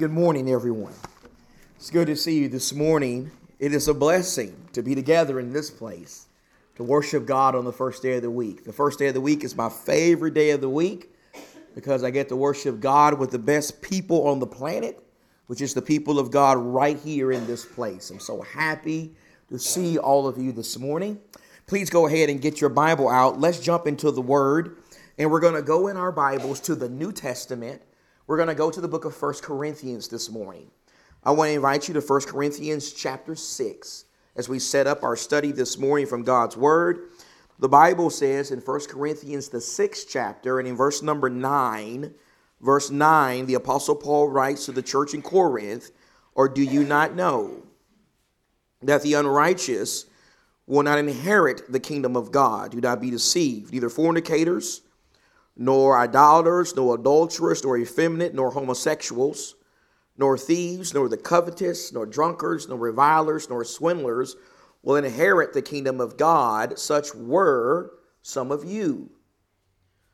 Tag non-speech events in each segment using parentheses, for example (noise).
Good morning, everyone. It's good to see you this morning. It is a blessing to be together in this place to worship God on the first day of the week. The first day of the week is my favorite day of the week because I get to worship God with the best people on the planet, which is the people of God right here in this place. I'm so happy to see all of you this morning. Please go ahead and get your Bible out. Let's jump into the Word, and we're going to go in our Bibles to the New Testament we're going to go to the book of First Corinthians this morning. I want to invite you to First Corinthians chapter 6 as we set up our study this morning from God's Word. The Bible says in First Corinthians, the sixth chapter, and in verse number 9, verse 9, the Apostle Paul writes to the church in Corinth, Or do you not know that the unrighteous will not inherit the kingdom of God? Do not be deceived, neither fornicators nor idolaters, nor adulterers, nor effeminate, nor homosexuals, nor thieves, nor the covetous, nor drunkards, nor revilers, nor swindlers will inherit the kingdom of God. Such were some of you.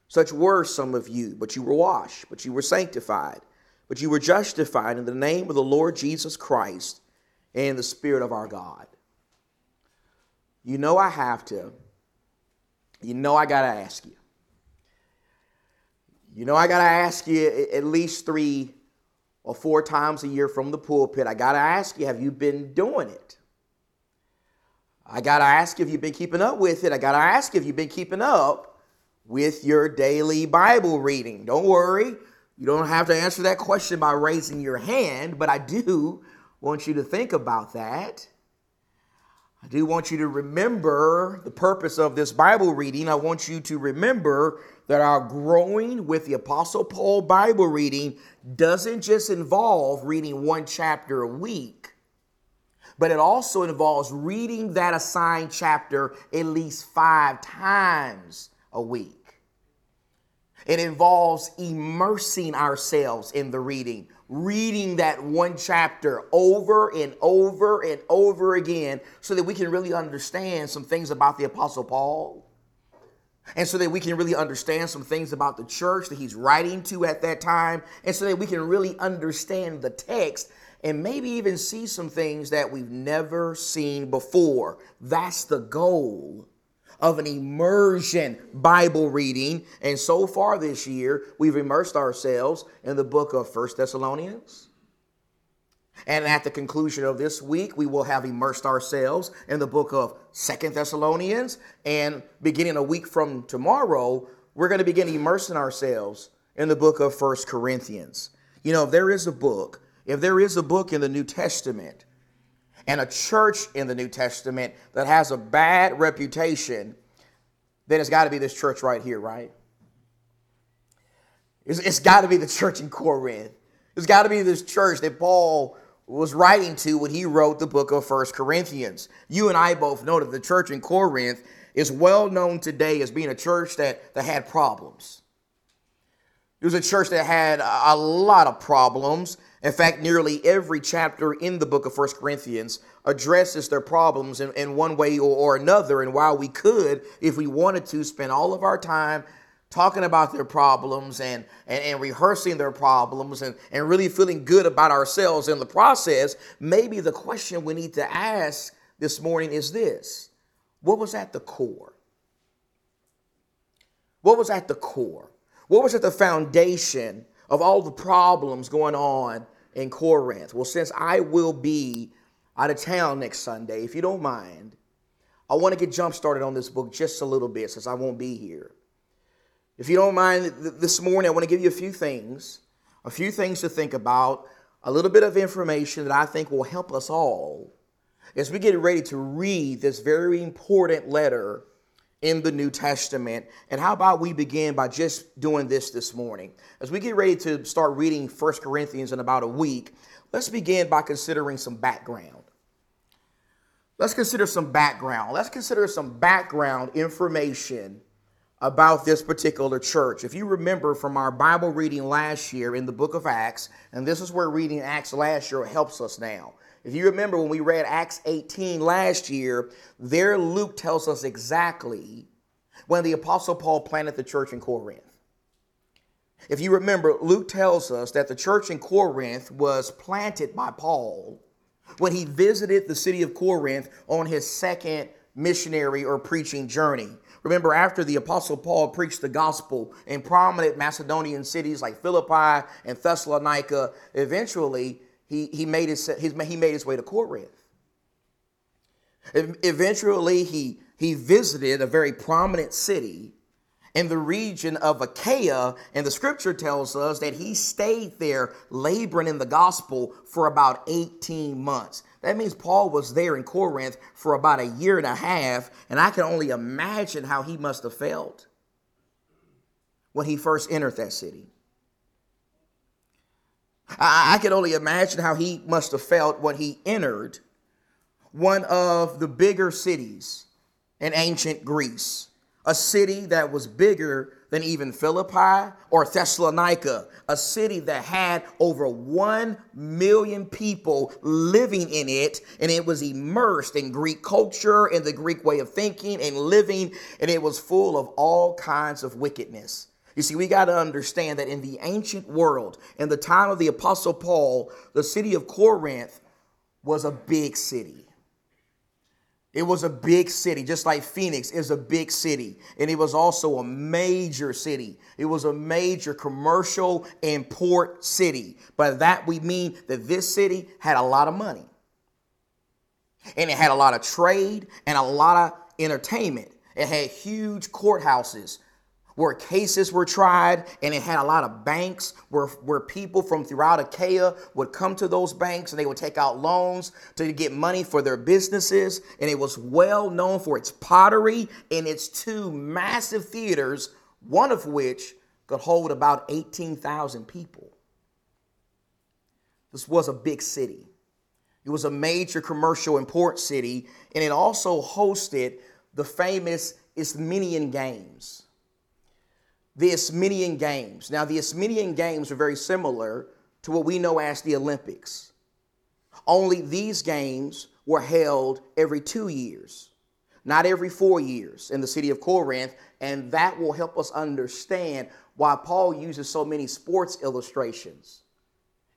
Such were some of you, but you were washed, but you were sanctified, but you were justified in the name of the Lord Jesus Christ and the Spirit of our God. You know I have to. You know I got to ask you. You know, I got to ask you at least three or four times a year from the pulpit. I got to ask you, have you been doing it? I got to ask if you've been keeping up with it. I got to ask if you've been keeping up with your daily Bible reading. Don't worry, you don't have to answer that question by raising your hand, but I do want you to think about that. I do want you to remember the purpose of this Bible reading. I want you to remember that our growing with the Apostle Paul Bible reading doesn't just involve reading one chapter a week, but it also involves reading that assigned chapter at least five times a week. It involves immersing ourselves in the reading, reading that one chapter over and over and over again so that we can really understand some things about the Apostle Paul. And so that we can really understand some things about the church that he's writing to at that time, and so that we can really understand the text and maybe even see some things that we've never seen before. That's the goal of an immersion Bible reading. And so far this year, we've immersed ourselves in the book of First Thessalonians. And at the conclusion of this week, we will have immersed ourselves in the book of Second Thessalonians. And beginning a week from tomorrow, we're going to begin immersing ourselves in the book of First Corinthians. You know, if there is a book, if there is a book in the New Testament and a church in the New Testament that has a bad reputation, then it's got to be this church right here, right? it's, it's got to be the church in Corinth. It's got to be this church that Paul was writing to when he wrote the book of First Corinthians. You and I both know that the church in Corinth is well known today as being a church that, that had problems. It was a church that had a lot of problems. In fact, nearly every chapter in the book of First Corinthians addresses their problems in, in one way or, or another. And while we could, if we wanted to, spend all of our time talking about their problems and, and, and, rehearsing their problems and, and really feeling good about ourselves in the process, maybe the question we need to ask this morning is this What was at the core? What was at the core? What was at the foundation of all the problems going on in Corinth? Well, since I will be out of town next Sunday, if you don't mind, I want to get jump started on this book just a little bit since I won't be here. If you don't mind, this morning I want to give you a few things, a few things to think about, a little bit of information that I think will help us all as we get ready to read this very important letter in the New Testament. And how about we begin by just doing this this morning? As we get ready to start reading First Corinthians in about a week, let's begin by considering some background. Let's consider some background. Let's consider some background information about this particular church. If you remember from our Bible reading last year in the book of Acts, and this is where reading Acts last year helps us now. If you remember when we read Acts 18 last year, there Luke tells us exactly when the Apostle Paul planted the church in Corinth. If you remember, Luke tells us that the church in Corinth was planted by Paul when he visited the city of Corinth on his second missionary or preaching journey. Remember, after the Apostle Paul preached the gospel in prominent Macedonian cities like Philippi and Thessalonica, eventually he, he, made, his, he made his way to Corinth. Eventually, he, he visited a very prominent city in the region of Achaia, and the scripture tells us that he stayed there laboring in the gospel for about 18 months. That means Paul was there in Corinth for about a year and a half, and I can only imagine how he must have felt when he first entered that city. I, I can only imagine how he must have felt when he entered one of the bigger cities in ancient Greece a city that was bigger than even Philippi or Thessalonica, a city that had over 1 million people living in it, and it was immersed in Greek culture and the Greek way of thinking and living, and it was full of all kinds of wickedness. You see, we got to understand that in the ancient world, in the time of the Apostle Paul, the city of Corinth was a big city. It was a big city, just like Phoenix is a big city. And it was also a major city. It was a major commercial and port city. By that we mean that this city had a lot of money. And it had a lot of trade and a lot of entertainment. It had huge courthouses where cases were tried, and it had a lot of banks where, where people from throughout Achaia would come to those banks and they would take out loans to get money for their businesses. And it was well known for its pottery and its two massive theaters, one of which could hold about 18,000 people. This was a big city. It was a major commercial and port city, and it also hosted the famous Isthmian Games the Isthmian Games. Now, the Isthmian Games are very similar to what we know as the Olympics. Only these games were held every two years, not every four years in the city of Corinth, and that will help us understand why Paul uses so many sports illustrations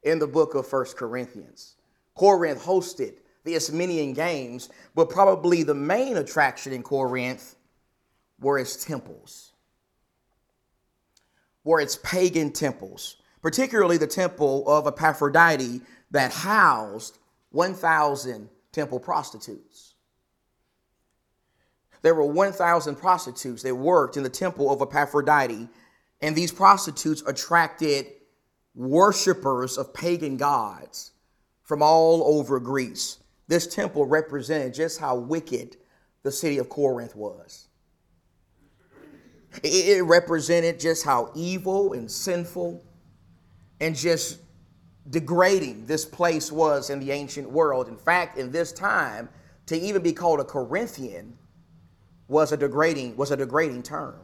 in the book of First Corinthians. Corinth hosted the Isthmian Games, but probably the main attraction in Corinth were its temples were its pagan temples, particularly the temple of Aphrodite that housed 1,000 temple prostitutes. There were 1,000 prostitutes that worked in the temple of Aphrodite, and these prostitutes attracted worshippers of pagan gods from all over Greece. This temple represented just how wicked the city of Corinth was. It represented just how evil and sinful and just degrading this place was in the ancient world. In fact, in this time, to even be called a Corinthian was a degrading was a degrading term.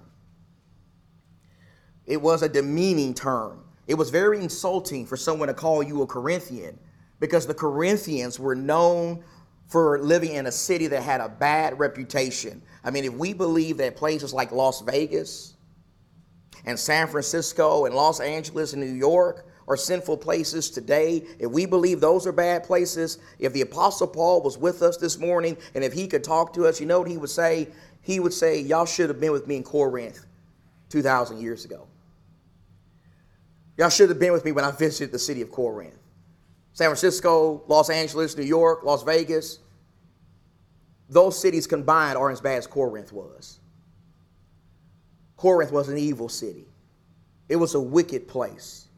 It was a demeaning term. It was very insulting for someone to call you a Corinthian because the Corinthians were known for living in a city that had a bad reputation. I mean, if we believe that places like Las Vegas and San Francisco and Los Angeles and New York are sinful places today, if we believe those are bad places, if the Apostle Paul was with us this morning and if he could talk to us, you know what he would say? He would say, Y'all should have been with me in Corinth 2,000 years ago. Y'all should have been with me when I visited the city of Corinth. San Francisco, Los Angeles, New York, Las Vegas, those cities combined aren't as bad as Corinth was. Corinth was an evil city. It was a wicked place,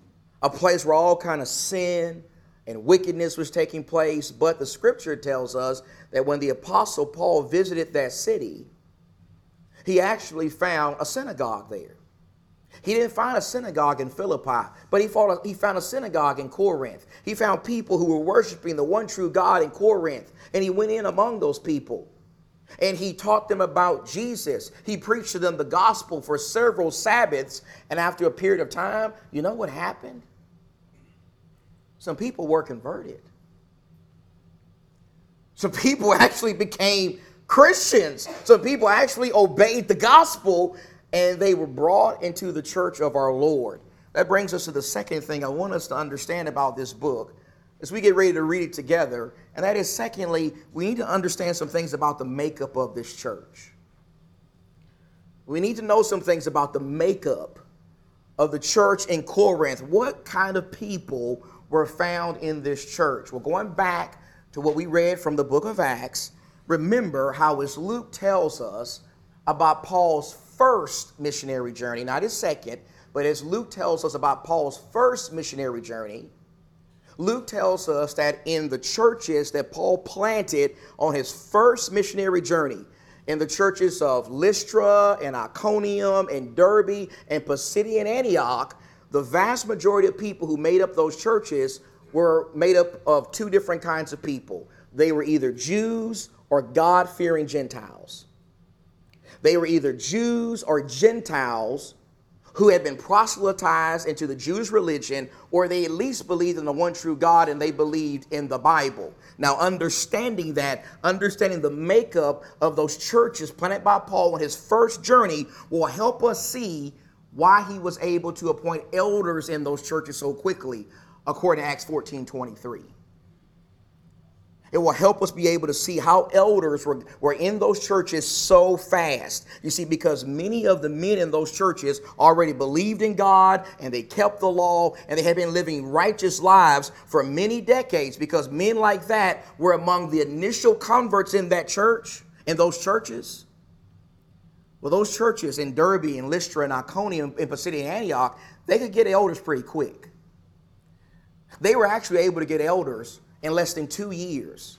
a place where all kind of sin and wickedness was taking place. But the scripture tells us that when the apostle Paul visited that city, he actually found a synagogue there. He didn't find a synagogue in Philippi, but he found, a, he found a synagogue in Corinth. He found people who were worshiping the one true God in Corinth, and he went in among those people. And he taught them about Jesus. He preached to them the gospel for several Sabbaths. And after a period of time, you know what happened? Some people were converted. Some people (laughs) actually became Christians. Some people actually obeyed the gospel and they were brought into the church of our Lord. That brings us to the second thing I want us to understand about this book as we get ready to read it together. And that is, secondly, we need to understand some things about the makeup of this church. We need to know some things about the makeup of the church in Corinth. What kind of people were found in this church? Well, going back to what we read from the book of Acts, remember how, as Luke tells us about Paul's first missionary journey, not his second, but as Luke tells us about Paul's first missionary journey, Luke tells us that in the churches that Paul planted on his first missionary journey, in the churches of Lystra and Iconium and Derbe and Pisidian Antioch, the vast majority of people who made up those churches were made up of two different kinds of people. They were either Jews or God fearing Gentiles. They were either Jews or Gentiles who had been proselytized into the Jewish religion, or they at least believed in the one true God and they believed in the Bible. Now, understanding that, understanding the makeup of those churches planted by Paul on his first journey will help us see why he was able to appoint elders in those churches so quickly, according to Acts 14 23. It will help us be able to see how elders were, were in those churches so fast. You see, because many of the men in those churches already believed in God and they kept the law and they had been living righteous lives for many decades because men like that were among the initial converts in that church, in those churches. Well, those churches in Derbe and Lystra and Iconium and Pisidian Antioch, they could get elders pretty quick. They were actually able to get elders in less than two years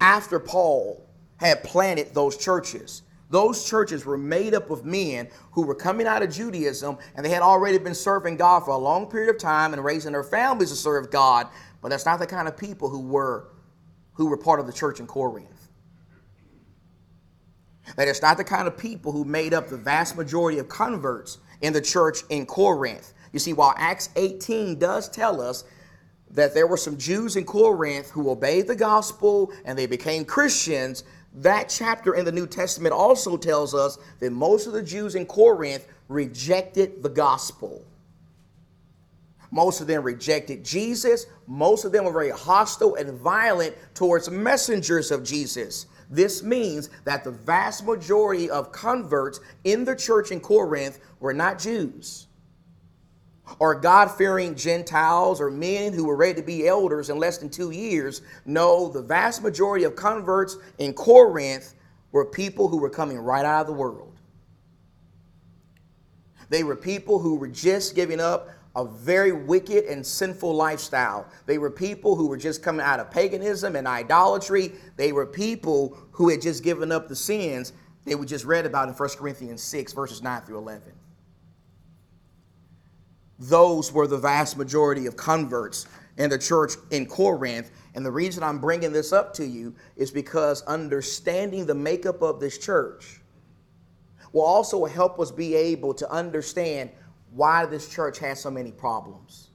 after Paul had planted those churches. Those churches were made up of men who were coming out of Judaism and they had already been serving God for a long period of time and raising their families to serve God. But that's not the kind of people who were who were part of the church in Corinth. That it's not the kind of people who made up the vast majority of converts in the church in Corinth. You see, while Acts 18 does tell us that there were some Jews in Corinth who obeyed the gospel and they became Christians, that chapter in the New Testament also tells us that most of the Jews in Corinth rejected the gospel. Most of them rejected Jesus. Most of them were very hostile and violent towards messengers of Jesus. This means that the vast majority of converts in the church in Corinth were not Jews or God fearing Gentiles or men who were ready to be elders in less than two years. No, the vast majority of converts in Corinth were people who were coming right out of the world. They were people who were just giving up a very wicked and sinful lifestyle. They were people who were just coming out of paganism and idolatry. They were people who had just given up the sins they were just read about in 1 Corinthians 6, verses 9 through 11 those were the vast majority of converts in the church in Corinth. And the reason I'm bringing this up to you is because understanding the makeup of this church will also help us be able to understand why this church has so many problems.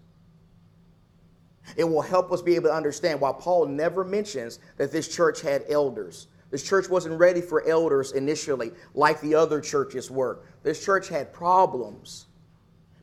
It will help us be able to understand why Paul never mentions that this church had elders. This church wasn't ready for elders initially, like the other churches were. This church had problems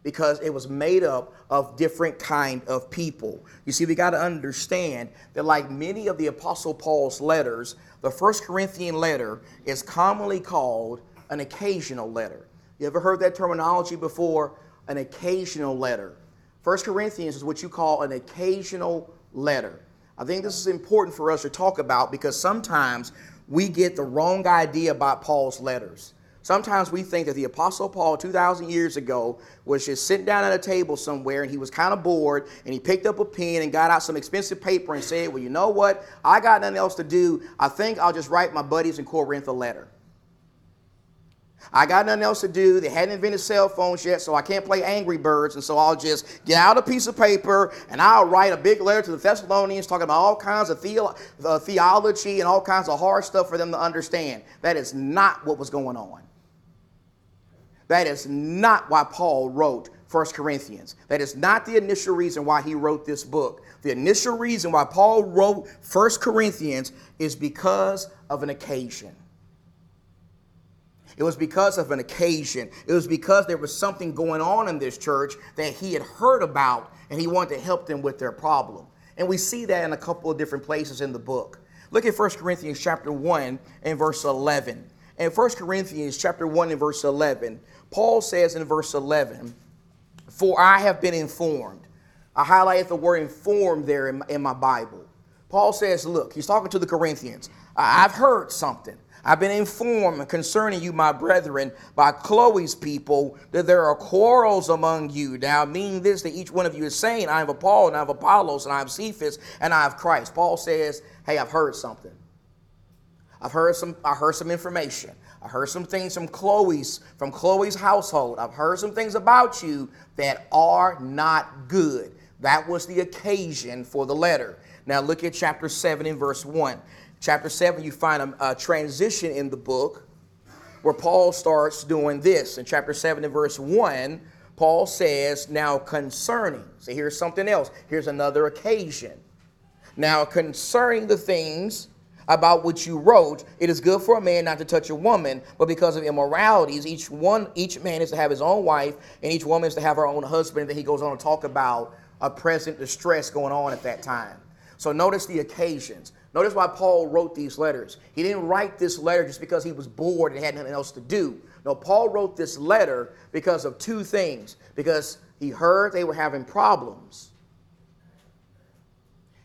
because it was made up of different kind of people. You see, we got to understand that like many of the apostle Paul's letters, the First Corinthian letter is commonly called an occasional letter. You ever heard that terminology before? An occasional letter. First Corinthians is what you call an occasional letter. I think this is important for us to talk about because sometimes we get the wrong idea about Paul's letters. Sometimes we think that the Apostle Paul 2,000 years ago was just sitting down at a table somewhere and he was kind of bored and he picked up a pen and got out some expensive paper and said, Well, you know what? I got nothing else to do. I think I'll just write my buddies in Corinth a letter. I got nothing else to do. They hadn't invented cell phones yet, so I can't play Angry Birds. And so I'll just get out a piece of paper and I'll write a big letter to the Thessalonians talking about all kinds of uh, theology and all kinds of hard stuff for them to understand. That is not what was going on. That is not why Paul wrote 1 Corinthians. That is not the initial reason why he wrote this book. The initial reason why Paul wrote 1 Corinthians is because of an occasion. It was because of an occasion. It was because there was something going on in this church that he had heard about and he wanted to help them with their problem. And we see that in a couple of different places in the book. Look at 1 Corinthians chapter 1 and verse 11. In 1 Corinthians chapter 1 and verse 11, Paul says in verse 11, For I have been informed. I highlighted the word informed there in my, in my Bible. Paul says, Look, he's talking to the Corinthians. I've heard something. I've been informed concerning you, my brethren, by Chloe's people, that there are quarrels among you. Now, meaning this, that each one of you is saying, I have Paul, and I have Apollos, and I have Cephas, and I have Christ. Paul says, Hey, I've heard something. I've heard some, I heard some information. I heard some things from Chloe's, from Chloe's household. I've heard some things about you that are not good. That was the occasion for the letter. Now look at chapter 7 and verse 1. Chapter 7, you find a, a transition in the book where Paul starts doing this. In chapter 7 and verse 1, Paul says, Now concerning, so here's something else. Here's another occasion. Now concerning the things about which you wrote, it is good for a man not to touch a woman, but because of immoralities, each one, each man is to have his own wife, and each woman is to have her own husband. Then he goes on to talk about a present distress going on at that time. So notice the occasions. Notice why Paul wrote these letters. He didn't write this letter just because he was bored and had nothing else to do. No, Paul wrote this letter because of two things. Because he heard they were having problems.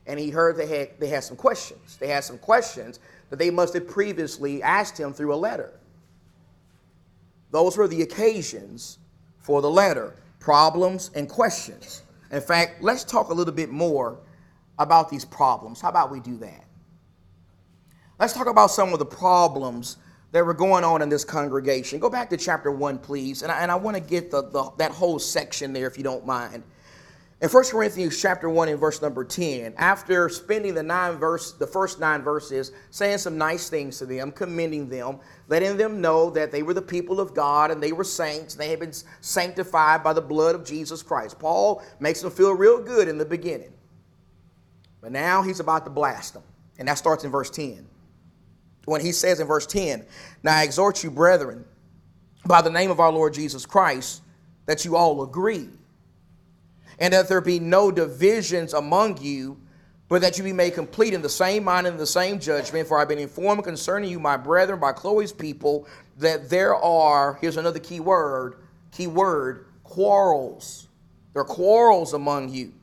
And he heard they had, they had some questions. They had some questions that they must have previously asked him through a letter. Those were the occasions for the letter problems and questions. In fact, let's talk a little bit more about these problems. How about we do that? Let's talk about some of the problems that were going on in this congregation. Go back to chapter 1, please. And I, and I want to get the, the, that whole section there, if you don't mind. In 1 Corinthians chapter 1 and verse number 10, after spending the nine verse, the first nine verses, saying some nice things to them, commending them, letting them know that they were the people of God and they were saints, they had been sanctified by the blood of Jesus Christ. Paul makes them feel real good in the beginning. But now he's about to blast them. And that starts in verse 10 when he says in verse 10, Now I exhort you, brethren, by the name of our Lord Jesus Christ, that you all agree, and that there be no divisions among you, but that you be made complete in the same mind and the same judgment. For I've been informed concerning you, my brethren, by Chloe's people, that there are, here's another key word, key word, quarrels. There are quarrels among you.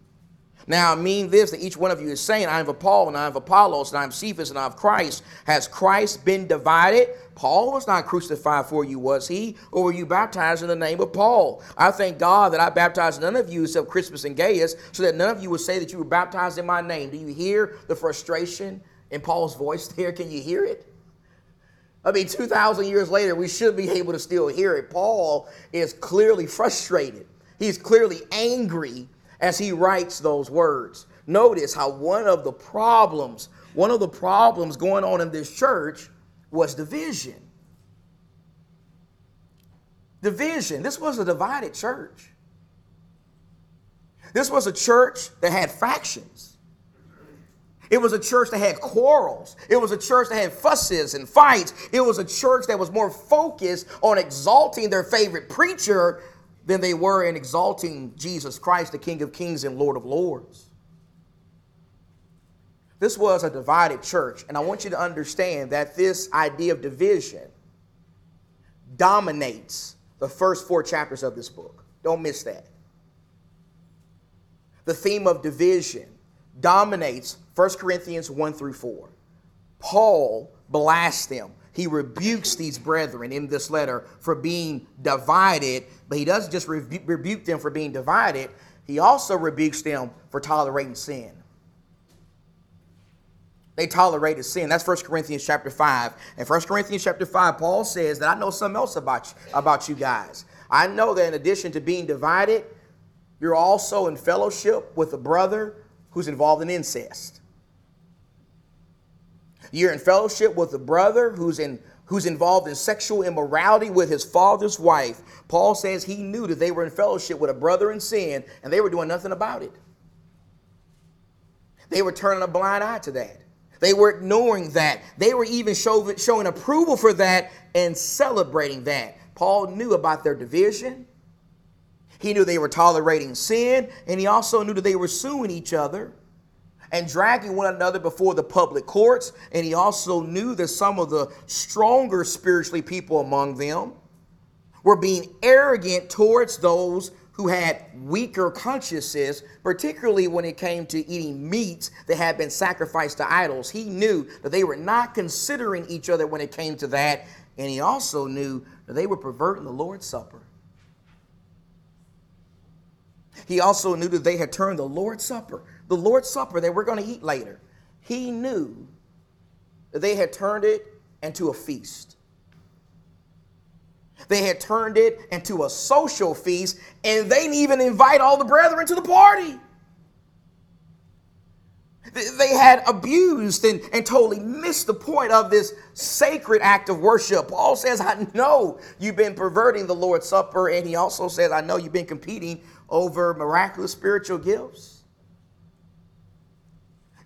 Now, I mean this that each one of you is saying, I am of Paul, and I am of Apollos, and I am Cephas, and I am Christ. Has Christ been divided? Paul was not crucified for you, was he? Or were you baptized in the name of Paul? I thank God that I baptized none of you except Crispus and Gaius, so that none of you would say that you were baptized in my name. Do you hear the frustration in Paul's voice there? Can you hear it? I mean, 2,000 years later, we should be able to still hear it. Paul is clearly frustrated. He's clearly angry as he writes those words. Notice how one of the problems, one of the problems going on in this church was division. Division. This was a divided church. This was a church that had factions. It was a church that had quarrels. It was a church that had fusses and fights. It was a church that was more focused on exalting their favorite preacher than they were in exalting Jesus Christ, the King of Kings and Lord of Lords. This was a divided church, and I want you to understand that this idea of division dominates the first four chapters of this book. Don't miss that. The theme of division dominates 1 Corinthians 1 through 4. Paul blasts them he rebukes these brethren in this letter for being divided, but he doesn't just rebu- rebuke them for being divided, he also rebukes them for tolerating sin. They tolerated sin. That's 1 Corinthians chapter 5. In 1 Corinthians chapter 5, Paul says that I know something else about you, about you guys. I know that in addition to being divided, you're also in fellowship with a brother who's involved in incest. You're in fellowship with a brother who's in who's involved in sexual immorality with his father's wife. Paul says he knew that they were in fellowship with a brother in sin and they were doing nothing about it. They were turning a blind eye to that. They were ignoring that. They were even show, showing approval for that and celebrating that. Paul knew about their division. He knew they were tolerating sin, and he also knew that they were suing each other and dragging one another before the public courts. And he also knew that some of the stronger spiritually people among them were being arrogant towards those who had weaker consciences, particularly when it came to eating meats that had been sacrificed to idols. He knew that they were not considering each other when it came to that, and he also knew that they were perverting the Lord's Supper. He also knew that they had turned the Lord's Supper, the Lord's Supper that we're going to eat later. He knew they had turned it into a feast. They had turned it into a social feast, and they didn't even invite all the brethren to the party. They had abused and, and totally missed the point of this sacred act of worship. Paul says, I know you've been perverting the Lord's Supper, and he also says, I know you've been competing over miraculous spiritual gifts.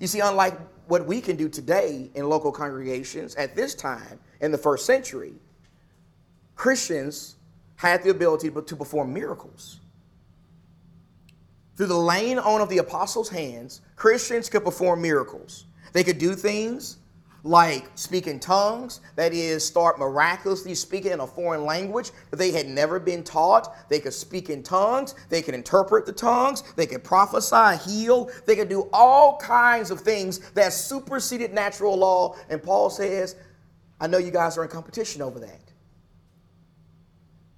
You see, unlike what we can do today in local congregations at this time in the first century, Christians had the ability to perform miracles. Through the laying on of the apostles' hands, Christians could perform miracles. They could do things like speaking tongues, that is, start miraculously speaking in a foreign language that they had never been taught. They could speak in tongues, they could interpret the tongues, they could prophesy, heal, they could do all kinds of things that superseded natural law. And Paul says, I know you guys are in competition over that.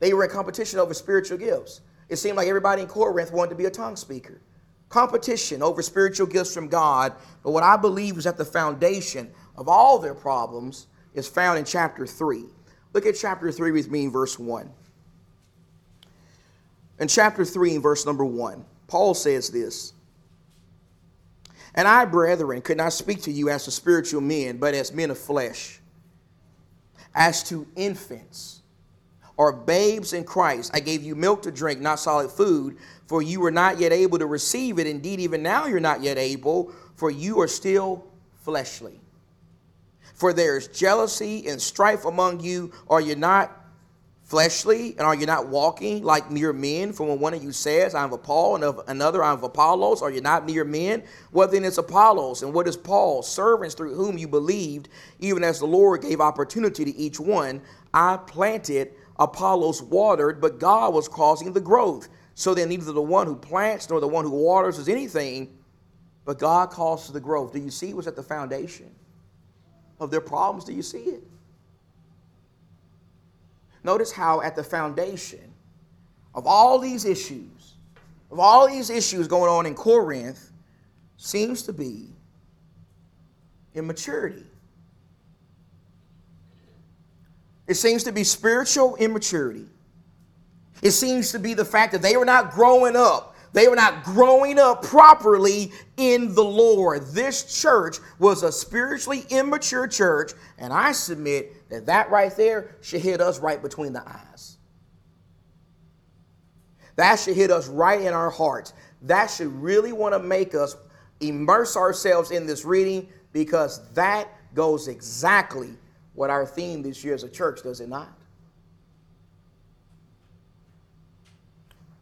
They were in competition over spiritual gifts. It seemed like everybody in Corinth wanted to be a tongue speaker. Competition over spiritual gifts from God. But what I believe is at the foundation of all their problems is found in chapter 3. Look at chapter 3 with me in verse 1. In chapter 3, in verse number 1, Paul says this And I, brethren, could not speak to you as to spiritual men, but as men of flesh, as to infants or babes in Christ. I gave you milk to drink, not solid food, for you were not yet able to receive it. Indeed, even now you're not yet able, for you are still fleshly. For there is jealousy and strife among you. Are you not fleshly? And are you not walking like mere men? For when one of you says, I'm of Paul, and of another, I'm of Apollos, are you not mere men? What then is Apollos? And what is Paul? Servants through whom you believed, even as the Lord gave opportunity to each one. I planted Apollos watered, but God was causing the growth. So then neither the one who plants nor the one who waters is anything, but God causes the growth. Do you see what's at the foundation of their problems? Do you see it? Notice how at the foundation of all these issues, of all these issues going on in Corinth, seems to be immaturity. It seems to be spiritual immaturity. It seems to be the fact that they were not growing up. They were not growing up properly in the Lord. This church was a spiritually immature church, and I submit that that right there should hit us right between the eyes. That should hit us right in our hearts. That should really want to make us immerse ourselves in this reading because that goes exactly what our theme this year as a church, does it not?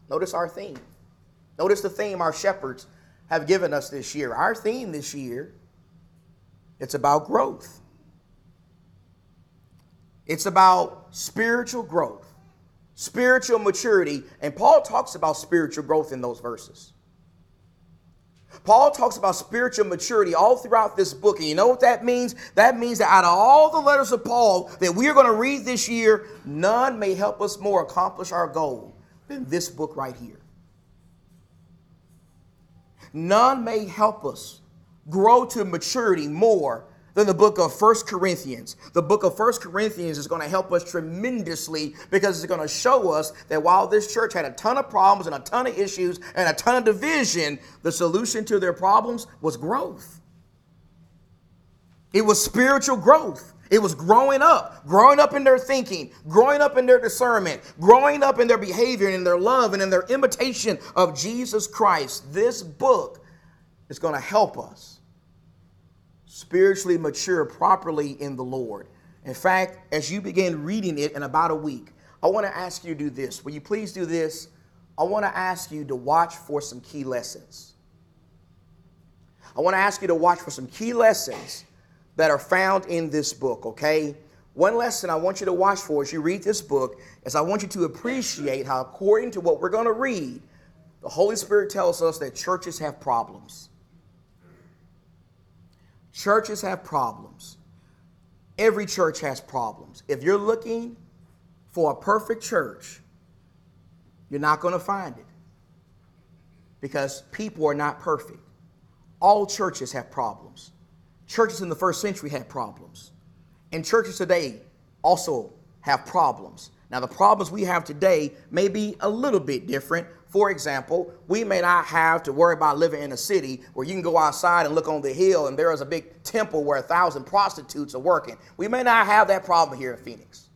Notice our theme. Notice the theme our shepherds have given us this year. Our theme this year, it's about growth. It's about spiritual growth, spiritual maturity, and Paul talks about spiritual growth in those verses. Paul talks about spiritual maturity all throughout this book. And you know what that means? That means that out of all the letters of Paul that we are going to read this year, none may help us more accomplish our goal than this book right here. None may help us grow to maturity more than the book of First Corinthians. The book of First Corinthians is going to help us tremendously because it's going to show us that while this church had a ton of problems and a ton of issues and a ton of division, the solution to their problems was growth. It was spiritual growth. It was growing up, growing up in their thinking, growing up in their discernment, growing up in their behavior and in their love and in their imitation of Jesus Christ. This book is going to help us spiritually mature properly in the Lord. In fact, as you begin reading it in about a week, I want to ask you to do this. Will you please do this? I want to ask you to watch for some key lessons. I want to ask you to watch for some key lessons that are found in this book, okay? One lesson I want you to watch for as you read this book is I want you to appreciate how, according to what we're going to read, the Holy Spirit tells us that churches have problems. Churches have problems. Every church has problems. If you're looking for a perfect church, you're not going to find it because people are not perfect. All churches have problems. Churches in the first century had problems. And churches today also have problems. Now, the problems we have today may be a little bit different. For example, we may not have to worry about living in a city where you can go outside and look on the hill and there is a big temple where a thousand prostitutes are working. We may not have that problem here in Phoenix.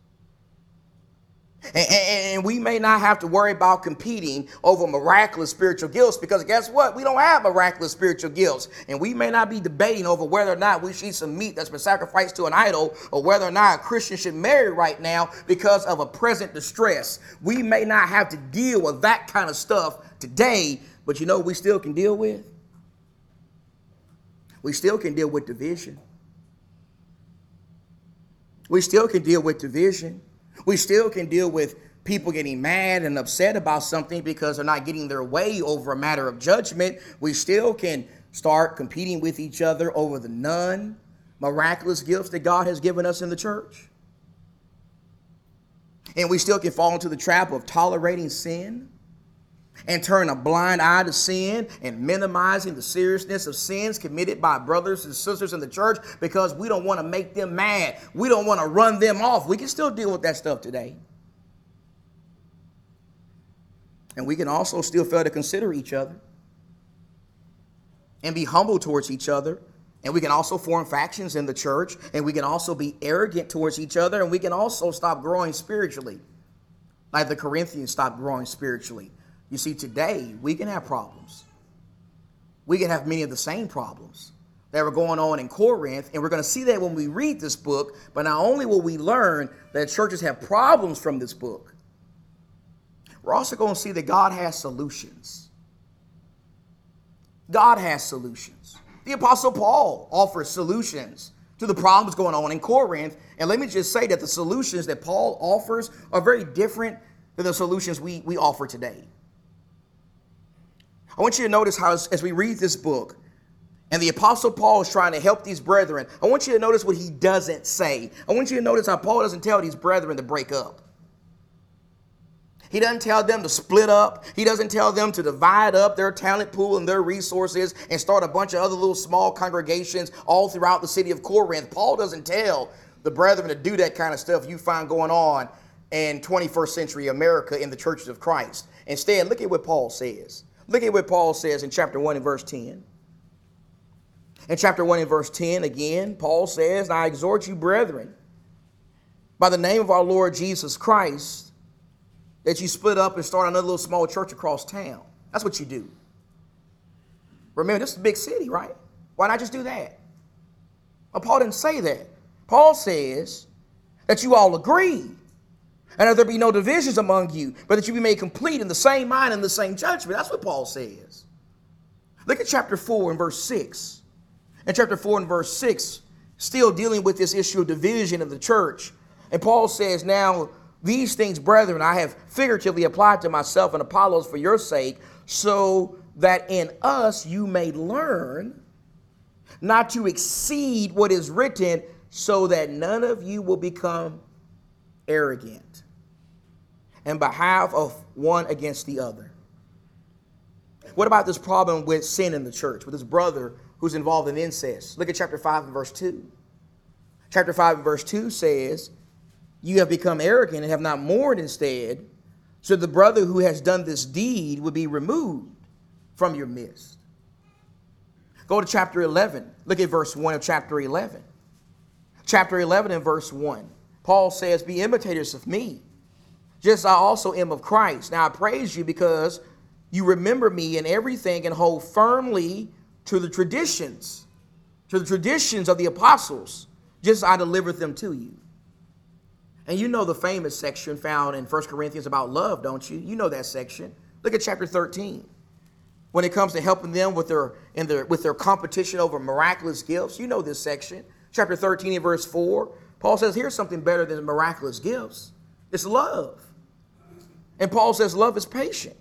And, and, we may not have to worry about competing over miraculous spiritual gifts because guess what? We don't have miraculous spiritual gifts. And we may not be debating over whether or not we should eat some meat that's been sacrificed to an idol or whether or not a Christian should marry right now because of a present distress. We may not have to deal with that kind of stuff today, but you know we still can deal with? We still can deal with division. We still can deal with division. We still can deal with people getting mad and upset about something because they're not getting their way over a matter of judgment. We still can start competing with each other over the none miraculous gifts that God has given us in the church. And we still can fall into the trap of tolerating sin and turn a blind eye to sin and minimizing the seriousness of sins committed by brothers and sisters in the church because we don't want to make them mad. We don't want to run them off. We can still deal with that stuff today. And we can also still fail to consider each other and be humble towards each other. And we can also form factions in the church. And we can also be arrogant towards each other. And we can also stop growing spiritually, like the Corinthians stopped growing spiritually. You see, today we can have problems. We can have many of the same problems that were going on in Corinth, and we're going to see that when we read this book. But not only will we learn that churches have problems from this book, we're also going to see that God has solutions. God has solutions. The Apostle Paul offers solutions to the problems going on in Corinth. And let me just say that the solutions that Paul offers are very different than the solutions we, we offer today. I want you to notice how, as, we read this book, and the Apostle Paul is trying to help these brethren, I want you to notice what he doesn't say. I want you to notice how Paul doesn't tell these brethren to break up. He doesn't tell them to split up. He doesn't tell them to divide up their talent pool and their resources and start a bunch of other little small congregations all throughout the city of Corinth. Paul doesn't tell the brethren to do that kind of stuff you find going on in 21st century America in the churches of Christ. Instead, look at what Paul says. Look at what Paul says in chapter 1 and verse 10. In chapter 1 and verse 10, again, Paul says, I exhort you, brethren, by the name of our Lord Jesus Christ, that you split up and start another little small church across town. That's what you do. Remember, this is a big city, right? Why not just do that? Well, Paul didn't say that. Paul says that you all agree and that there be no divisions among you, but that you be made complete in the same mind and the same judgment. That's what Paul says. Look at chapter 4 and verse 6. In chapter 4 and verse 6, still dealing with this issue of division of the church. And Paul says, Now these things, brethren, I have figuratively applied to myself and Apollos for your sake, so that in us you may learn not to exceed what is written, so that none of you will become arrogant and behalf of one against the other. What about this problem with sin in the church, with this brother who's involved in incest? Look at chapter 5 and verse 2. Chapter 5 and verse 2 says, You have become arrogant and have not mourned instead, so the brother who has done this deed would be removed from your midst. Go to chapter 11. Look at verse 1 of chapter 11. Chapter 11 and verse 1. Paul says, Be imitators of me just I also am of Christ. Now I praise you because you remember me in everything and hold firmly to the traditions to the traditions of the apostles, just I delivered them to you. And you know the famous section found in 1 Corinthians about love, don't you? You know that section. Look at chapter 13. When it comes to helping them with their, in their, with their competition over miraculous gifts, you know this section. Chapter 13 and verse 4, Paul says, here's something better than miraculous gifts. It's love. And Paul says, love is patient.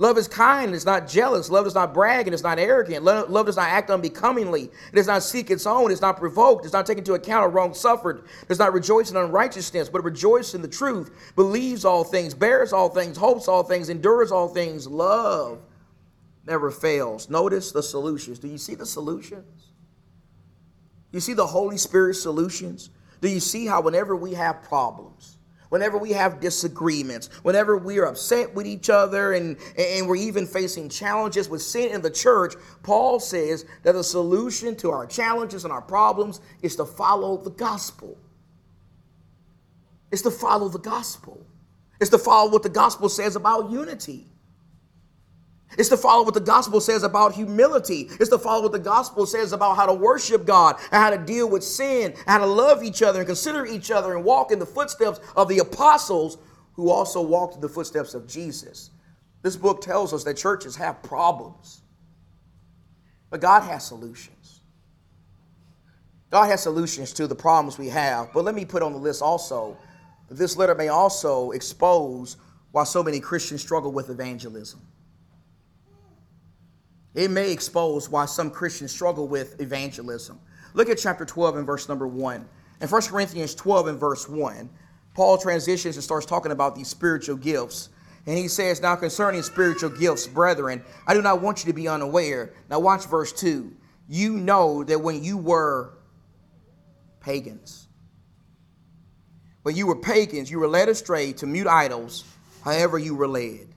Love is kind, it's not jealous. Love does not brag and it's not arrogant. Love, love does not act unbecomingly. It does not seek its own. It's not provoked. It's not taken into account of wrong suffered. It does not rejoice in unrighteousness, but rejoices in the truth, believes all things, bears all things, hopes all things, endures all things. Love never fails. Notice the solutions. Do you see the solutions? You see the Holy Spirit solutions? Do you see how whenever we have problems, whenever we have disagreements, whenever we are upset with each other and, and we're even facing challenges with sin in the church, Paul says that the solution to our challenges and our problems is to follow the gospel. It's to follow the gospel. It's to follow what the gospel says about unity. It's to follow what the gospel says about humility. It's to follow what the gospel says about how to worship God and how to deal with sin, and how to love each other and consider each other and walk in the footsteps of the apostles who also walked in the footsteps of Jesus. This book tells us that churches have problems, but God has solutions. God has solutions to the problems we have. But let me put on the list also this letter may also expose why so many Christians struggle with evangelism. It may expose why some Christians struggle with evangelism. Look at chapter 12 and verse number 1. In 1 Corinthians 12 and verse 1, Paul transitions and starts talking about these spiritual gifts. And he says, Now concerning spiritual gifts, brethren, I do not want you to be unaware. Now watch verse 2. You know that when you were pagans, when you were pagans, you were led astray to mute idols, however you were led.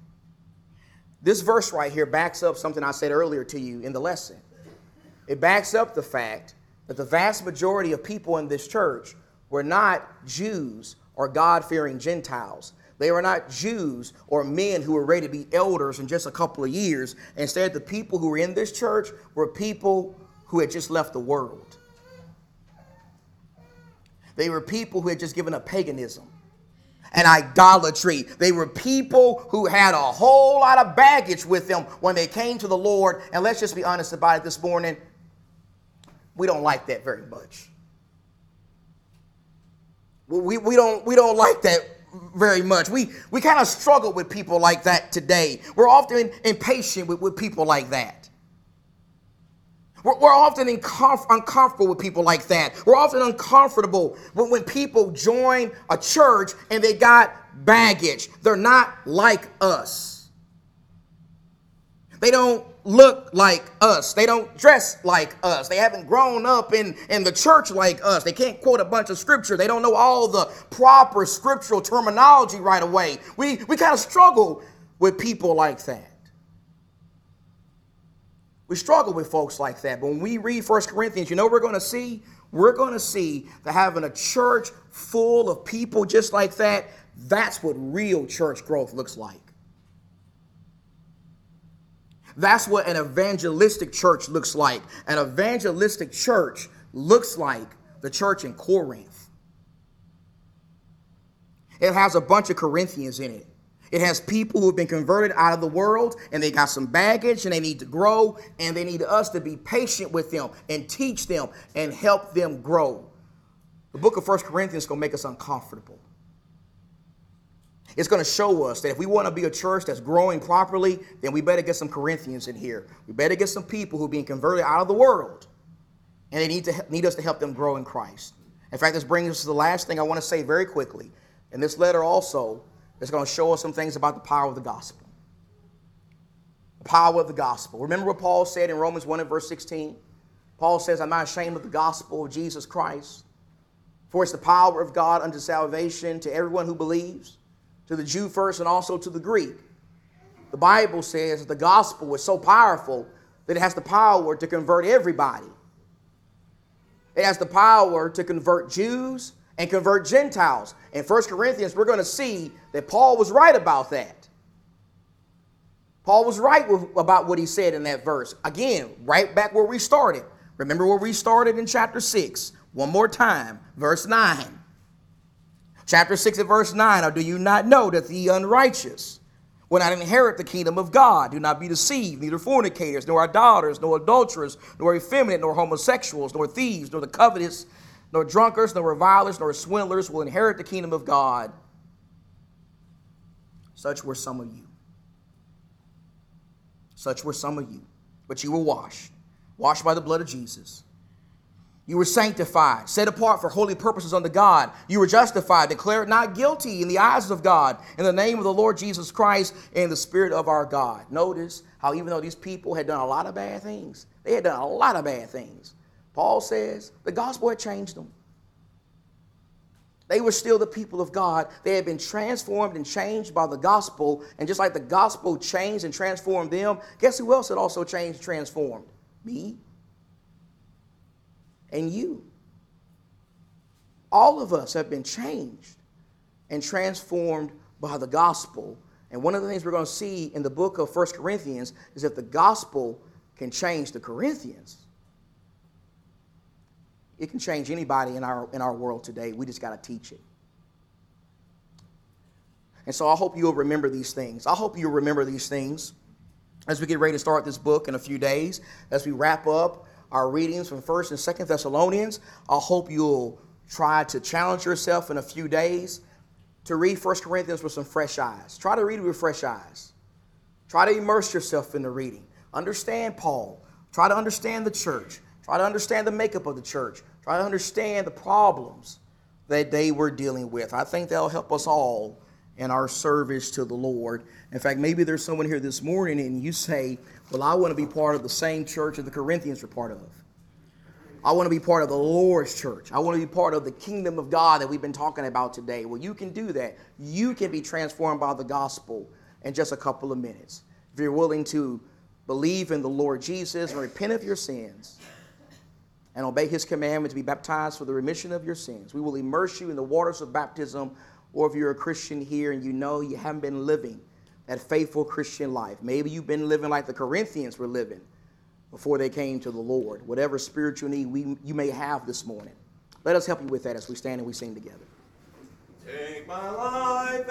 This verse right here backs up something I said earlier to you in the lesson. It backs up the fact that the vast majority of people in this church were not Jews or God fearing Gentiles. They were not Jews or men who were ready to be elders in just a couple of years. Instead, the people who were in this church were people who had just left the world. They were people who had just given up paganism and idolatry. They were people who had a whole lot of baggage with them when they came to the Lord. And let's just be honest about it this morning. We don't like that very much. We, we, don't, we don't like that very much. We, we kind of struggle with people like that today. We're often impatient with, with people like that. We're, we're often uncomf- uncomfortable with people like that. We're often uncomfortable when, when people join a church and they got baggage. They're not like us. They don't look like us. They don't dress like us. They haven't grown up in, in the church like us. They can't quote a bunch of scripture. They don't know all the proper scriptural terminology right away. We, we kind of struggle with people like that. We struggle with folks like that. But when we read First Corinthians, you know we're going to see? We're going to see that having a church full of people just like that, that's what real church growth looks like. That's what an evangelistic church looks like. An evangelistic church looks like the church in Corinth. It has a bunch of Corinthians in it. It has people who have been converted out of the world and they got some baggage and they need to grow and they need us to be patient with them and teach them and help them grow. The book of First Corinthians is going to make us uncomfortable. It's going to show us that if we want to be a church that's growing properly, then we better get some Corinthians in here. We better get some people who are being converted out of the world and they need, to, need us to help them grow in Christ. In fact, this brings us to the last thing I want to say very quickly. In this letter also, it's going to show us some things about the power of the gospel. The power of the gospel. Remember what Paul said in Romans 1 and verse 16? Paul says, I'm not ashamed of the gospel of Jesus Christ, for it's the power of God unto salvation to everyone who believes, to the Jew first and also to the Greek. The Bible says that the gospel is so powerful that it has the power to convert everybody. It has the power to convert Jews and convert Gentiles. In 1 Corinthians, we're going to see that Paul was right about that. Paul was right with, about what he said in that verse. Again, right back where we started. Remember where we started in chapter 6. One more time, verse 9. Chapter 6 and verse 9. Or do you not know that the unrighteous will not inherit the kingdom of God? Do not be deceived, neither fornicators, nor idolaters, nor adulterers, nor effeminate, nor homosexuals, nor thieves, nor the covetous, nor drunkards, nor revilers, nor swindlers will inherit the kingdom of God. Such were some of you. Such were some of you. But you were washed, washed by the blood of Jesus. You were sanctified, set apart for holy purposes unto God. You were justified, declared not guilty in the eyes of God, in the name of the Lord Jesus Christ, and the Spirit of our God. Notice how, even though these people had done a lot of bad things, they had done a lot of bad things. Paul says the gospel had changed them. They were still the people of God. They had been transformed and changed by the gospel. And just like the gospel changed and transformed them, guess who else had also changed and transformed? Me and you. All of us have been changed and transformed by the gospel. And one of the things we're going to see in the book of First Corinthians is that the gospel can change the Corinthians. It can change anybody in our, in our world today. We just got to teach it. And so I hope you'll remember these things. I hope you'll remember these things as we get ready to start this book in a few days, as we wrap up our readings from 1st and 2nd Thessalonians. I hope you'll try to challenge yourself in a few days to read 1 Corinthians with some fresh eyes. Try to read it with fresh eyes. Try to immerse yourself in the reading. Understand Paul. Try to understand the church. Try to understand the makeup of the church. Try to understand the problems that they were dealing with. I think that'll help us all in our service to the Lord. In fact, maybe there's someone here this morning and you say, Well, I want to be part of the same church that the Corinthians were part of. I want to be part of the Lord's church. I want to be part of the kingdom of God that we've been talking about today. Well, you can do that. You can be transformed by the gospel in just a couple of minutes. If you're willing to believe in the Lord Jesus and repent of your sins and obey his commandment to be baptized for the remission of your sins. We will immerse you in the waters of baptism, or if you're a Christian here and you know you haven't been living that faithful Christian life, maybe you've been living like the Corinthians were living before they came to the Lord. Whatever spiritual need we, you may have this morning, let us help you with that as we stand and we sing together. Take my life